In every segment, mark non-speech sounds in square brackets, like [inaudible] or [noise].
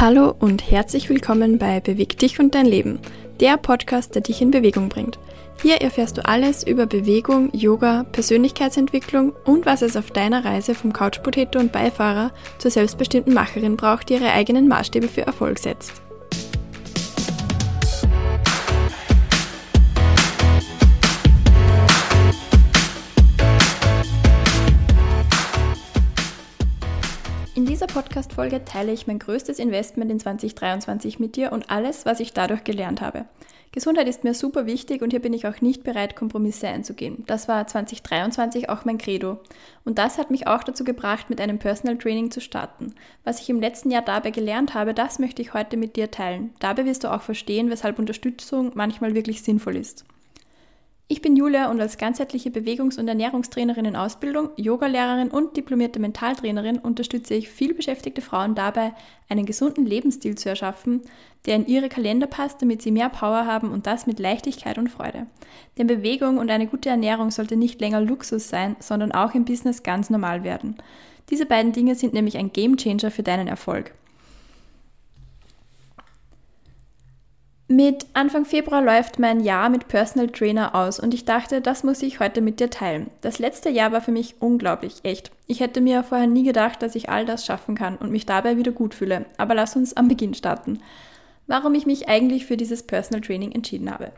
Hallo und herzlich willkommen bei Beweg dich und dein Leben, der Podcast, der dich in Bewegung bringt. Hier erfährst du alles über Bewegung, Yoga, Persönlichkeitsentwicklung und was es auf deiner Reise vom Couchpotato und Beifahrer zur selbstbestimmten Macherin braucht, die ihre eigenen Maßstäbe für Erfolg setzt. In dieser Podcast-Folge teile ich mein größtes Investment in 2023 mit dir und alles, was ich dadurch gelernt habe. Gesundheit ist mir super wichtig und hier bin ich auch nicht bereit, Kompromisse einzugehen. Das war 2023 auch mein Credo. Und das hat mich auch dazu gebracht, mit einem Personal Training zu starten. Was ich im letzten Jahr dabei gelernt habe, das möchte ich heute mit dir teilen. Dabei wirst du auch verstehen, weshalb Unterstützung manchmal wirklich sinnvoll ist. Ich bin Julia und als ganzheitliche Bewegungs- und Ernährungstrainerin in Ausbildung, Yogalehrerin und diplomierte Mentaltrainerin unterstütze ich vielbeschäftigte Frauen dabei, einen gesunden Lebensstil zu erschaffen, der in ihre Kalender passt, damit sie mehr Power haben und das mit Leichtigkeit und Freude. Denn Bewegung und eine gute Ernährung sollte nicht länger Luxus sein, sondern auch im Business ganz normal werden. Diese beiden Dinge sind nämlich ein Gamechanger für deinen Erfolg. Mit Anfang Februar läuft mein Jahr mit Personal Trainer aus und ich dachte, das muss ich heute mit dir teilen. Das letzte Jahr war für mich unglaublich, echt. Ich hätte mir vorher nie gedacht, dass ich all das schaffen kann und mich dabei wieder gut fühle. Aber lass uns am Beginn starten. Warum ich mich eigentlich für dieses Personal Training entschieden habe.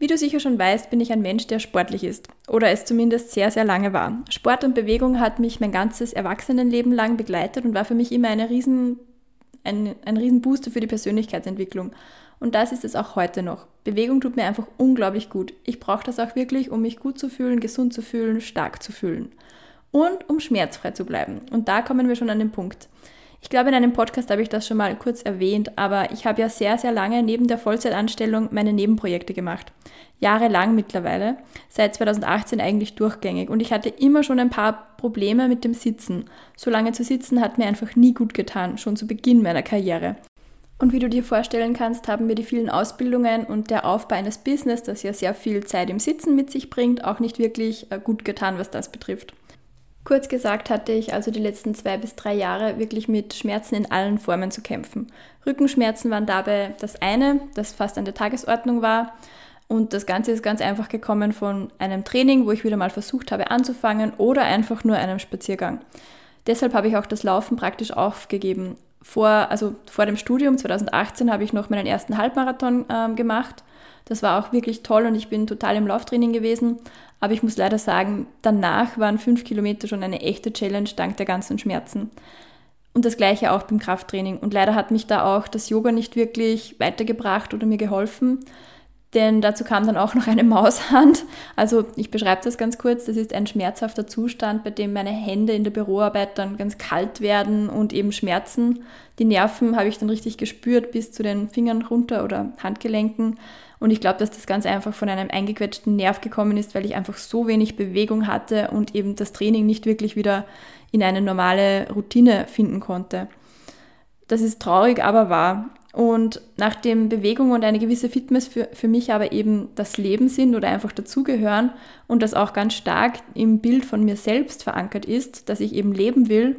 Wie du sicher schon weißt, bin ich ein Mensch, der sportlich ist. Oder es zumindest sehr, sehr lange war. Sport und Bewegung hat mich mein ganzes Erwachsenenleben lang begleitet und war für mich immer eine riesen, ein, ein riesen Booster für die Persönlichkeitsentwicklung. Und das ist es auch heute noch. Bewegung tut mir einfach unglaublich gut. Ich brauche das auch wirklich, um mich gut zu fühlen, gesund zu fühlen, stark zu fühlen. Und um schmerzfrei zu bleiben. Und da kommen wir schon an den Punkt. Ich glaube, in einem Podcast habe ich das schon mal kurz erwähnt, aber ich habe ja sehr, sehr lange neben der Vollzeitanstellung meine Nebenprojekte gemacht. Jahrelang mittlerweile, seit 2018 eigentlich durchgängig. Und ich hatte immer schon ein paar Probleme mit dem Sitzen. So lange zu sitzen hat mir einfach nie gut getan, schon zu Beginn meiner Karriere. Und wie du dir vorstellen kannst, haben mir die vielen Ausbildungen und der Aufbau eines Business, das ja sehr viel Zeit im Sitzen mit sich bringt, auch nicht wirklich äh, gut getan, was das betrifft. Kurz gesagt hatte ich also die letzten zwei bis drei Jahre wirklich mit Schmerzen in allen Formen zu kämpfen. Rückenschmerzen waren dabei das eine, das fast an der Tagesordnung war. Und das Ganze ist ganz einfach gekommen von einem Training, wo ich wieder mal versucht habe anzufangen oder einfach nur einem Spaziergang. Deshalb habe ich auch das Laufen praktisch aufgegeben vor, also vor dem Studium 2018 habe ich noch meinen ersten Halbmarathon ähm, gemacht. Das war auch wirklich toll und ich bin total im Lauftraining gewesen. Aber ich muss leider sagen, danach waren fünf Kilometer schon eine echte Challenge dank der ganzen Schmerzen. Und das gleiche auch beim Krafttraining. Und leider hat mich da auch das Yoga nicht wirklich weitergebracht oder mir geholfen denn dazu kam dann auch noch eine Maushand. Also ich beschreibe das ganz kurz. Das ist ein schmerzhafter Zustand, bei dem meine Hände in der Büroarbeit dann ganz kalt werden und eben schmerzen. Die Nerven habe ich dann richtig gespürt bis zu den Fingern runter oder Handgelenken. Und ich glaube, dass das ganz einfach von einem eingequetschten Nerv gekommen ist, weil ich einfach so wenig Bewegung hatte und eben das Training nicht wirklich wieder in eine normale Routine finden konnte. Das ist traurig, aber wahr. Und nachdem Bewegung und eine gewisse Fitness für, für mich aber eben das Leben sind oder einfach dazugehören und das auch ganz stark im Bild von mir selbst verankert ist, dass ich eben leben will,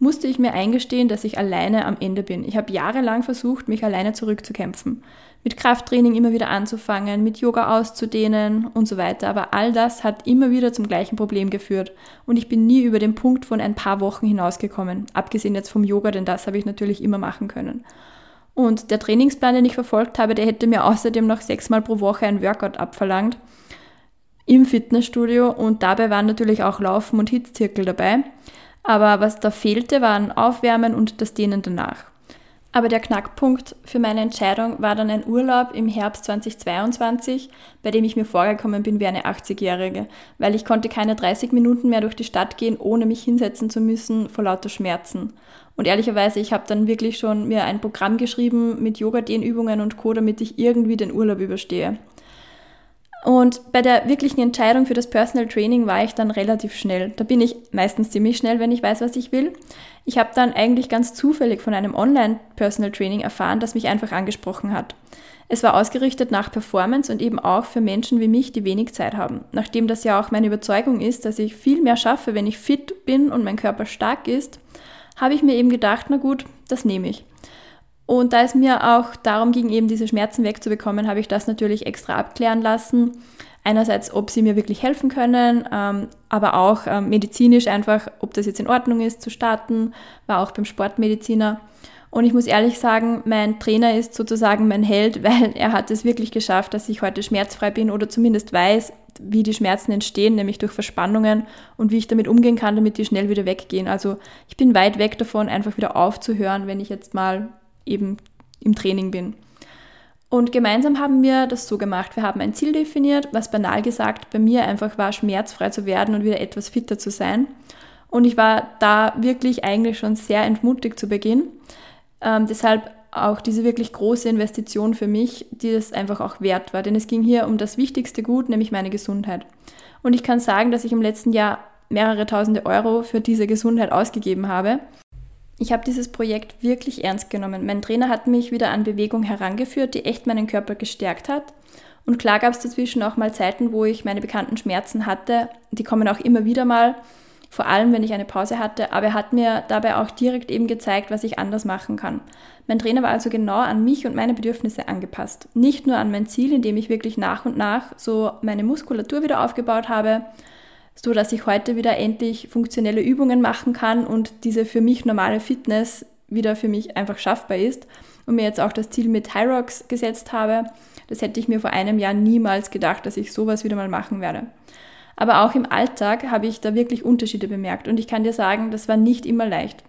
musste ich mir eingestehen, dass ich alleine am Ende bin. Ich habe jahrelang versucht, mich alleine zurückzukämpfen. Mit Krafttraining immer wieder anzufangen, mit Yoga auszudehnen und so weiter. Aber all das hat immer wieder zum gleichen Problem geführt. Und ich bin nie über den Punkt von ein paar Wochen hinausgekommen. Abgesehen jetzt vom Yoga, denn das habe ich natürlich immer machen können. Und der Trainingsplan, den ich verfolgt habe, der hätte mir außerdem noch sechsmal pro Woche ein Workout abverlangt im Fitnessstudio und dabei waren natürlich auch Laufen und Hitzzirkel dabei. Aber was da fehlte, waren Aufwärmen und das Dehnen danach. Aber der Knackpunkt für meine Entscheidung war dann ein Urlaub im Herbst 2022, bei dem ich mir vorgekommen bin wie eine 80-Jährige, weil ich konnte keine 30 Minuten mehr durch die Stadt gehen, ohne mich hinsetzen zu müssen vor lauter Schmerzen. Und ehrlicherweise, ich habe dann wirklich schon mir ein Programm geschrieben mit Yoga-Dehnübungen und Co., damit ich irgendwie den Urlaub überstehe. Und bei der wirklichen Entscheidung für das Personal Training war ich dann relativ schnell. Da bin ich meistens ziemlich schnell, wenn ich weiß, was ich will. Ich habe dann eigentlich ganz zufällig von einem Online-Personal Training erfahren, das mich einfach angesprochen hat. Es war ausgerichtet nach Performance und eben auch für Menschen wie mich, die wenig Zeit haben. Nachdem das ja auch meine Überzeugung ist, dass ich viel mehr schaffe, wenn ich fit bin und mein Körper stark ist, habe ich mir eben gedacht, na gut, das nehme ich. Und da es mir auch darum ging, eben diese Schmerzen wegzubekommen, habe ich das natürlich extra abklären lassen. Einerseits, ob sie mir wirklich helfen können, ähm, aber auch ähm, medizinisch einfach, ob das jetzt in Ordnung ist zu starten, war auch beim Sportmediziner. Und ich muss ehrlich sagen, mein Trainer ist sozusagen mein Held, [laughs] weil er hat es wirklich geschafft, dass ich heute schmerzfrei bin oder zumindest weiß, wie die Schmerzen entstehen, nämlich durch Verspannungen und wie ich damit umgehen kann, damit die schnell wieder weggehen. Also ich bin weit weg davon, einfach wieder aufzuhören, wenn ich jetzt mal eben im Training bin. Und gemeinsam haben wir das so gemacht. Wir haben ein Ziel definiert, was banal gesagt bei mir einfach war, schmerzfrei zu werden und wieder etwas fitter zu sein. Und ich war da wirklich eigentlich schon sehr entmutigt zu Beginn. Ähm, deshalb auch diese wirklich große Investition für mich, die es einfach auch wert war. Denn es ging hier um das wichtigste Gut, nämlich meine Gesundheit. Und ich kann sagen, dass ich im letzten Jahr mehrere tausende Euro für diese Gesundheit ausgegeben habe. Ich habe dieses Projekt wirklich ernst genommen. Mein Trainer hat mich wieder an Bewegung herangeführt, die echt meinen Körper gestärkt hat. Und klar gab es dazwischen auch mal Zeiten, wo ich meine bekannten Schmerzen hatte. Die kommen auch immer wieder mal, vor allem wenn ich eine Pause hatte. Aber er hat mir dabei auch direkt eben gezeigt, was ich anders machen kann. Mein Trainer war also genau an mich und meine Bedürfnisse angepasst. Nicht nur an mein Ziel, indem ich wirklich nach und nach so meine Muskulatur wieder aufgebaut habe, so dass ich heute wieder endlich funktionelle Übungen machen kann und diese für mich normale Fitness wieder für mich einfach schaffbar ist und mir jetzt auch das Ziel mit Hyrox gesetzt habe. Das hätte ich mir vor einem Jahr niemals gedacht, dass ich sowas wieder mal machen werde. Aber auch im Alltag habe ich da wirklich Unterschiede bemerkt und ich kann dir sagen, das war nicht immer leicht.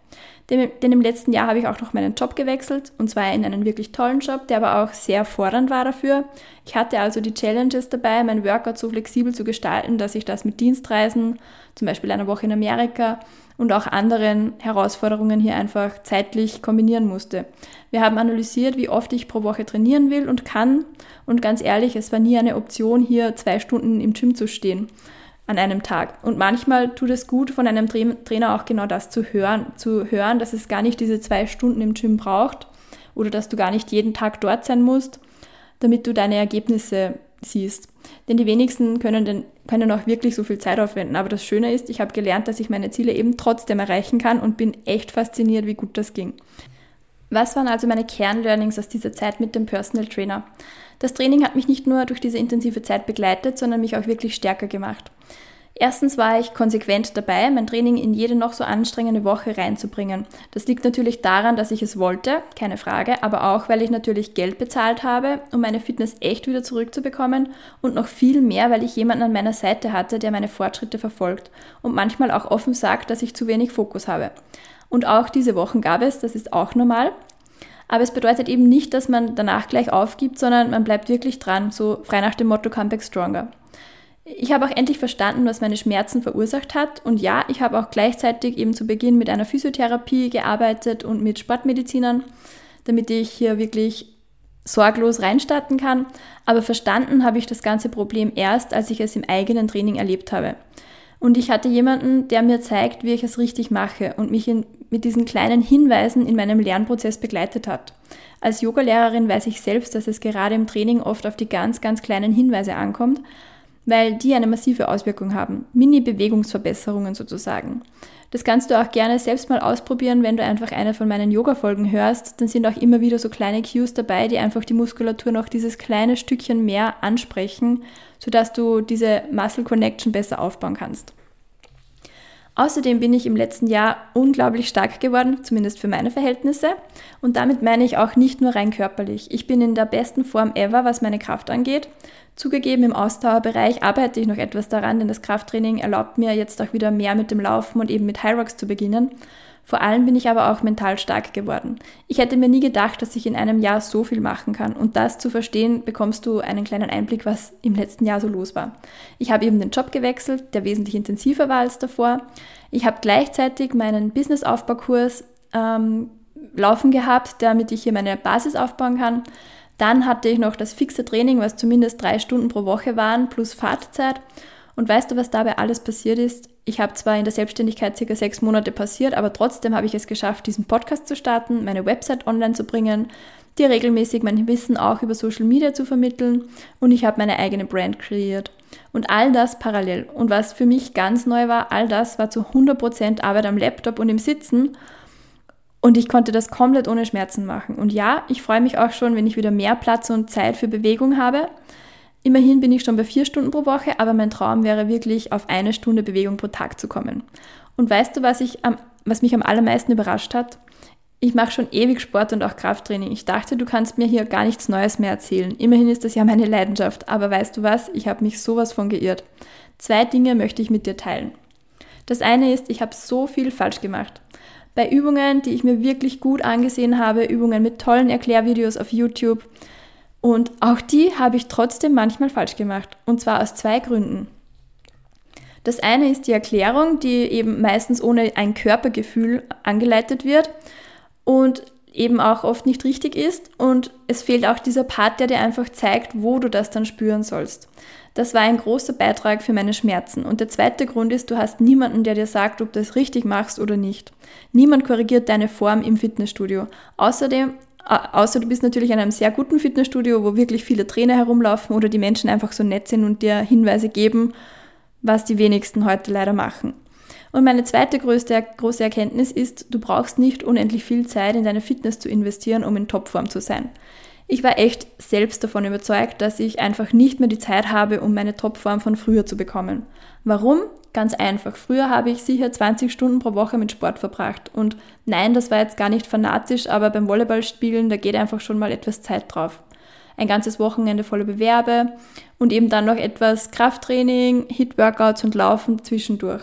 Denn, denn im letzten Jahr habe ich auch noch meinen Job gewechselt und zwar in einen wirklich tollen Job, der aber auch sehr fordernd war dafür. Ich hatte also die Challenges dabei, mein Workout so flexibel zu gestalten, dass ich das mit Dienstreisen, zum Beispiel einer Woche in Amerika und auch anderen Herausforderungen hier einfach zeitlich kombinieren musste. Wir haben analysiert, wie oft ich pro Woche trainieren will und kann und ganz ehrlich, es war nie eine Option, hier zwei Stunden im Gym zu stehen an einem Tag. Und manchmal tut es gut, von einem Trainer auch genau das zu hören, zu hören, dass es gar nicht diese zwei Stunden im Gym braucht oder dass du gar nicht jeden Tag dort sein musst, damit du deine Ergebnisse siehst. Denn die wenigsten können, den, können auch wirklich so viel Zeit aufwenden. Aber das Schöne ist, ich habe gelernt, dass ich meine Ziele eben trotzdem erreichen kann und bin echt fasziniert, wie gut das ging. Was waren also meine Kernlearnings aus dieser Zeit mit dem Personal Trainer? Das Training hat mich nicht nur durch diese intensive Zeit begleitet, sondern mich auch wirklich stärker gemacht. Erstens war ich konsequent dabei, mein Training in jede noch so anstrengende Woche reinzubringen. Das liegt natürlich daran, dass ich es wollte, keine Frage, aber auch, weil ich natürlich Geld bezahlt habe, um meine Fitness echt wieder zurückzubekommen und noch viel mehr, weil ich jemanden an meiner Seite hatte, der meine Fortschritte verfolgt und manchmal auch offen sagt, dass ich zu wenig Fokus habe. Und auch diese Wochen gab es, das ist auch normal. Aber es bedeutet eben nicht, dass man danach gleich aufgibt, sondern man bleibt wirklich dran, so frei nach dem Motto Come Back Stronger. Ich habe auch endlich verstanden, was meine Schmerzen verursacht hat. Und ja, ich habe auch gleichzeitig eben zu Beginn mit einer Physiotherapie gearbeitet und mit Sportmedizinern, damit ich hier wirklich sorglos reinstarten kann. Aber verstanden habe ich das ganze Problem erst, als ich es im eigenen Training erlebt habe. Und ich hatte jemanden, der mir zeigt, wie ich es richtig mache und mich in, mit diesen kleinen Hinweisen in meinem Lernprozess begleitet hat. Als Yogalehrerin weiß ich selbst, dass es gerade im Training oft auf die ganz, ganz kleinen Hinweise ankommt weil die eine massive Auswirkung haben. Mini-Bewegungsverbesserungen sozusagen. Das kannst du auch gerne selbst mal ausprobieren, wenn du einfach eine von meinen Yoga-Folgen hörst. Dann sind auch immer wieder so kleine Cues dabei, die einfach die Muskulatur noch dieses kleine Stückchen mehr ansprechen, sodass du diese Muscle Connection besser aufbauen kannst. Außerdem bin ich im letzten Jahr unglaublich stark geworden, zumindest für meine Verhältnisse. Und damit meine ich auch nicht nur rein körperlich. Ich bin in der besten Form ever, was meine Kraft angeht. Zugegeben, im Ausdauerbereich arbeite ich noch etwas daran, denn das Krafttraining erlaubt mir jetzt auch wieder mehr mit dem Laufen und eben mit Rocks zu beginnen. Vor allem bin ich aber auch mental stark geworden. Ich hätte mir nie gedacht, dass ich in einem Jahr so viel machen kann. Und das zu verstehen, bekommst du einen kleinen Einblick, was im letzten Jahr so los war. Ich habe eben den Job gewechselt, der wesentlich intensiver war als davor. Ich habe gleichzeitig meinen Businessaufbaukurs ähm, laufen gehabt, damit ich hier meine Basis aufbauen kann. Dann hatte ich noch das fixe Training, was zumindest drei Stunden pro Woche waren, plus Fahrtzeit. Und weißt du, was dabei alles passiert ist? Ich habe zwar in der Selbstständigkeit circa sechs Monate passiert, aber trotzdem habe ich es geschafft, diesen Podcast zu starten, meine Website online zu bringen, dir regelmäßig mein Wissen auch über Social Media zu vermitteln und ich habe meine eigene Brand kreiert. Und all das parallel. Und was für mich ganz neu war, all das war zu 100% Arbeit am Laptop und im Sitzen Und ich konnte das komplett ohne Schmerzen machen. Und ja, ich freue mich auch schon, wenn ich wieder mehr Platz und Zeit für Bewegung habe. Immerhin bin ich schon bei vier Stunden pro Woche, aber mein Traum wäre wirklich, auf eine Stunde Bewegung pro Tag zu kommen. Und weißt du, was, ich am, was mich am allermeisten überrascht hat? Ich mache schon ewig Sport und auch Krafttraining. Ich dachte, du kannst mir hier gar nichts Neues mehr erzählen. Immerhin ist das ja meine Leidenschaft. Aber weißt du was? Ich habe mich sowas von geirrt. Zwei Dinge möchte ich mit dir teilen. Das eine ist, ich habe so viel falsch gemacht. Bei Übungen, die ich mir wirklich gut angesehen habe, Übungen mit tollen Erklärvideos auf YouTube, und auch die habe ich trotzdem manchmal falsch gemacht. Und zwar aus zwei Gründen. Das eine ist die Erklärung, die eben meistens ohne ein Körpergefühl angeleitet wird und eben auch oft nicht richtig ist. Und es fehlt auch dieser Part, der dir einfach zeigt, wo du das dann spüren sollst. Das war ein großer Beitrag für meine Schmerzen. Und der zweite Grund ist, du hast niemanden, der dir sagt, ob du es richtig machst oder nicht. Niemand korrigiert deine Form im Fitnessstudio. Außerdem Außer du bist natürlich in einem sehr guten Fitnessstudio, wo wirklich viele Trainer herumlaufen oder die Menschen einfach so nett sind und dir Hinweise geben, was die wenigsten heute leider machen. Und meine zweite größte, große Erkenntnis ist, du brauchst nicht unendlich viel Zeit in deine Fitness zu investieren, um in Topform zu sein. Ich war echt selbst davon überzeugt, dass ich einfach nicht mehr die Zeit habe, um meine Topform von früher zu bekommen. Warum? Ganz einfach. Früher habe ich sicher 20 Stunden pro Woche mit Sport verbracht. Und nein, das war jetzt gar nicht fanatisch, aber beim Volleyballspielen, da geht einfach schon mal etwas Zeit drauf. Ein ganzes Wochenende voller Bewerbe und eben dann noch etwas Krafttraining, Hit-Workouts und Laufen zwischendurch.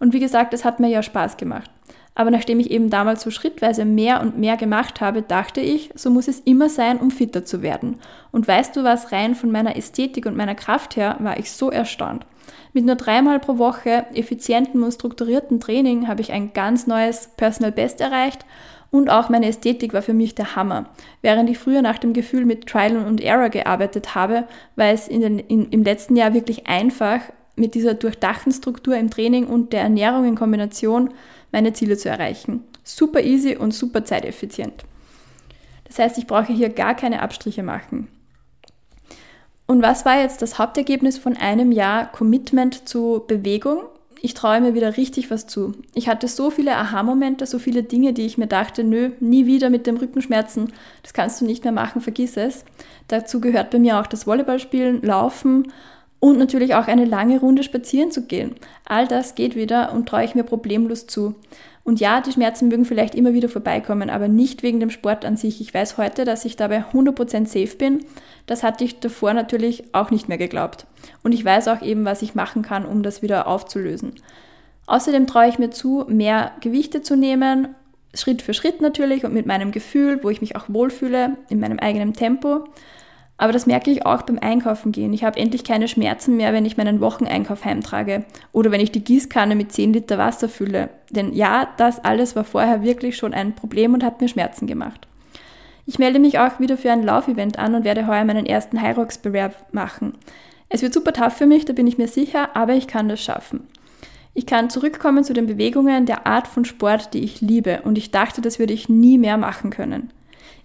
Und wie gesagt, es hat mir ja Spaß gemacht. Aber nachdem ich eben damals so schrittweise mehr und mehr gemacht habe, dachte ich, so muss es immer sein, um fitter zu werden. Und weißt du was, rein von meiner Ästhetik und meiner Kraft her war ich so erstaunt. Mit nur dreimal pro Woche effizientem und strukturierten Training habe ich ein ganz neues Personal Best erreicht und auch meine Ästhetik war für mich der Hammer. Während ich früher nach dem Gefühl mit Trial and Error gearbeitet habe, war es in den, in, im letzten Jahr wirklich einfach, mit dieser durchdachten Struktur im Training und der Ernährung in Kombination meine Ziele zu erreichen. Super easy und super zeiteffizient. Das heißt, ich brauche hier gar keine Abstriche machen. Und was war jetzt das Hauptergebnis von einem Jahr Commitment zu Bewegung? Ich traue mir wieder richtig was zu. Ich hatte so viele Aha-Momente, so viele Dinge, die ich mir dachte, nö, nie wieder mit dem Rückenschmerzen, das kannst du nicht mehr machen, vergiss es. Dazu gehört bei mir auch das Volleyballspielen, Laufen und natürlich auch eine lange Runde spazieren zu gehen. All das geht wieder und traue ich mir problemlos zu. Und ja, die Schmerzen mögen vielleicht immer wieder vorbeikommen, aber nicht wegen dem Sport an sich. Ich weiß heute, dass ich dabei 100% safe bin. Das hatte ich davor natürlich auch nicht mehr geglaubt. Und ich weiß auch eben, was ich machen kann, um das wieder aufzulösen. Außerdem traue ich mir zu, mehr Gewichte zu nehmen, Schritt für Schritt natürlich und mit meinem Gefühl, wo ich mich auch wohlfühle, in meinem eigenen Tempo. Aber das merke ich auch beim Einkaufen gehen. Ich habe endlich keine Schmerzen mehr, wenn ich meinen Wocheneinkauf heimtrage oder wenn ich die Gießkanne mit 10 Liter Wasser fülle. Denn ja, das alles war vorher wirklich schon ein Problem und hat mir Schmerzen gemacht. Ich melde mich auch wieder für ein Laufevent an und werde heuer meinen ersten Hyrox-Bewerb machen. Es wird super tough für mich, da bin ich mir sicher, aber ich kann das schaffen. Ich kann zurückkommen zu den Bewegungen der Art von Sport, die ich liebe und ich dachte, das würde ich nie mehr machen können.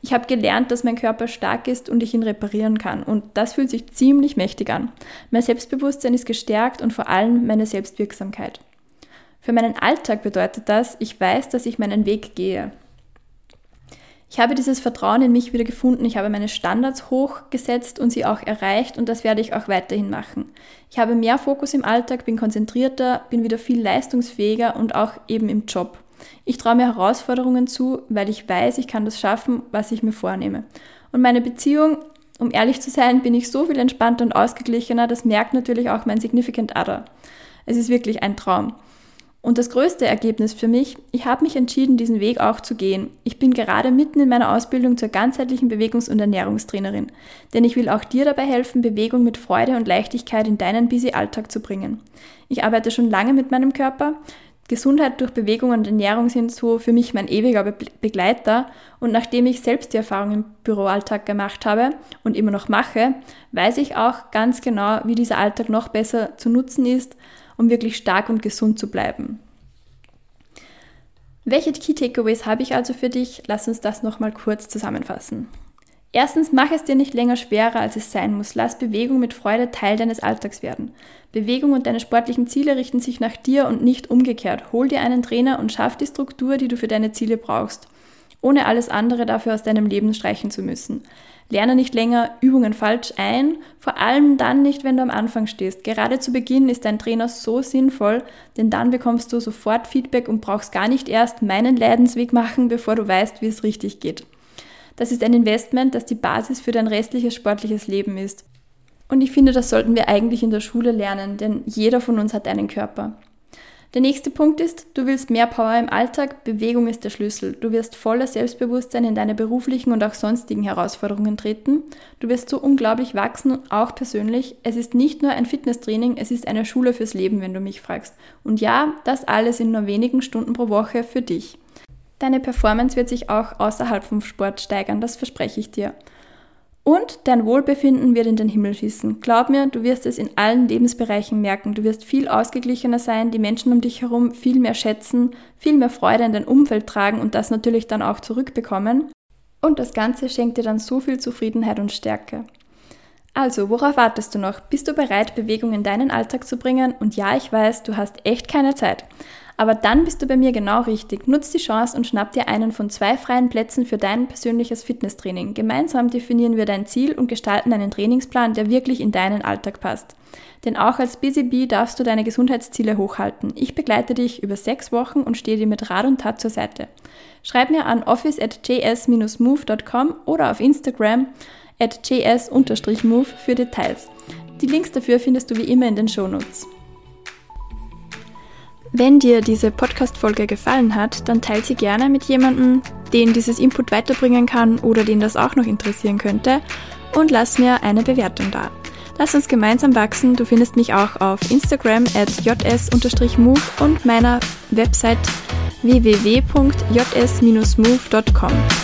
Ich habe gelernt, dass mein Körper stark ist und ich ihn reparieren kann. Und das fühlt sich ziemlich mächtig an. Mein Selbstbewusstsein ist gestärkt und vor allem meine Selbstwirksamkeit. Für meinen Alltag bedeutet das, ich weiß, dass ich meinen Weg gehe. Ich habe dieses Vertrauen in mich wieder gefunden, ich habe meine Standards hochgesetzt und sie auch erreicht und das werde ich auch weiterhin machen. Ich habe mehr Fokus im Alltag, bin konzentrierter, bin wieder viel leistungsfähiger und auch eben im Job. Ich traue mir Herausforderungen zu, weil ich weiß, ich kann das schaffen, was ich mir vornehme. Und meine Beziehung, um ehrlich zu sein, bin ich so viel entspannter und ausgeglichener, das merkt natürlich auch mein Significant Other. Es ist wirklich ein Traum. Und das größte Ergebnis für mich, ich habe mich entschieden, diesen Weg auch zu gehen. Ich bin gerade mitten in meiner Ausbildung zur ganzheitlichen Bewegungs- und Ernährungstrainerin, denn ich will auch dir dabei helfen, Bewegung mit Freude und Leichtigkeit in deinen busy Alltag zu bringen. Ich arbeite schon lange mit meinem Körper, Gesundheit durch Bewegung und Ernährung sind so für mich mein ewiger Be Begleiter. Und nachdem ich selbst die Erfahrung im Büroalltag gemacht habe und immer noch mache, weiß ich auch ganz genau, wie dieser Alltag noch besser zu nutzen ist, um wirklich stark und gesund zu bleiben. Welche Key Takeaways habe ich also für dich? Lass uns das nochmal kurz zusammenfassen. Erstens, mach es dir nicht länger schwerer, als es sein muss. Lass Bewegung mit Freude Teil deines Alltags werden. Bewegung und deine sportlichen Ziele richten sich nach dir und nicht umgekehrt. Hol dir einen Trainer und schaff die Struktur, die du für deine Ziele brauchst. ohne alles andere dafür aus deinem Leben streichen zu müssen. Lerne nicht länger Übungen falsch ein, vor allem dann nicht, wenn du am Anfang stehst. Gerade zu Beginn ist dein Trainer so sinnvoll, denn dann bekommst du sofort Feedback und brauchst gar nicht erst meinen Leidensweg machen, bevor du weißt, wie es richtig geht. Das ist ein Investment, das die Basis für dein restliches sportliches Leben ist. Und ich finde, das sollten wir eigentlich in der Schule lernen, denn jeder von uns hat einen Körper. Der nächste Punkt ist, du willst mehr Power im Alltag, Bewegung ist der Schlüssel. Du wirst voller Selbstbewusstsein in deine beruflichen und auch sonstigen Herausforderungen treten. Du wirst so unglaublich wachsen, auch persönlich. Es ist nicht nur ein Fitnesstraining, es ist eine Schule fürs Leben, wenn du mich fragst. Und ja, das alles in nur wenigen Stunden pro Woche für dich. Deine Performance wird sich auch außerhalb vom Sport steigern, das verspreche ich dir. Und dein Wohlbefinden wird in den Himmel schießen. Glaub mir, du wirst es in allen Lebensbereichen merken. Du wirst viel ausgeglichener sein, die Menschen um dich herum viel mehr schätzen, viel mehr Freude in dein Umfeld tragen und das natürlich dann auch zurückbekommen. Und das Ganze schenkt dir dann so viel Zufriedenheit und Stärke. Also, worauf wartest du noch? Bist du bereit, Bewegung in deinen Alltag zu bringen? Und ja, ich weiß, du hast echt keine Zeit. Aber dann bist du bei mir genau richtig. Nutz die Chance und schnapp dir einen von zwei freien Plätzen für dein persönliches Fitnesstraining. Gemeinsam definieren wir dein Ziel und gestalten einen Trainingsplan, der wirklich in deinen Alltag passt. Denn auch als Busy Bee darfst du deine Gesundheitsziele hochhalten. Ich begleite dich über sechs Wochen und stehe dir mit Rat und Tat zur Seite. Schreib mir an office at js-move.com oder auf Instagram at js-move für Details. Die Links dafür findest du wie immer in den Shownotes. Wenn dir diese Podcast-Folge gefallen hat, dann teile sie gerne mit jemandem, den dieses Input weiterbringen kann oder den das auch noch interessieren könnte und lass mir eine Bewertung da. Lass uns gemeinsam wachsen. Du findest mich auch auf Instagram at js-move und meiner Website www.js-move.com.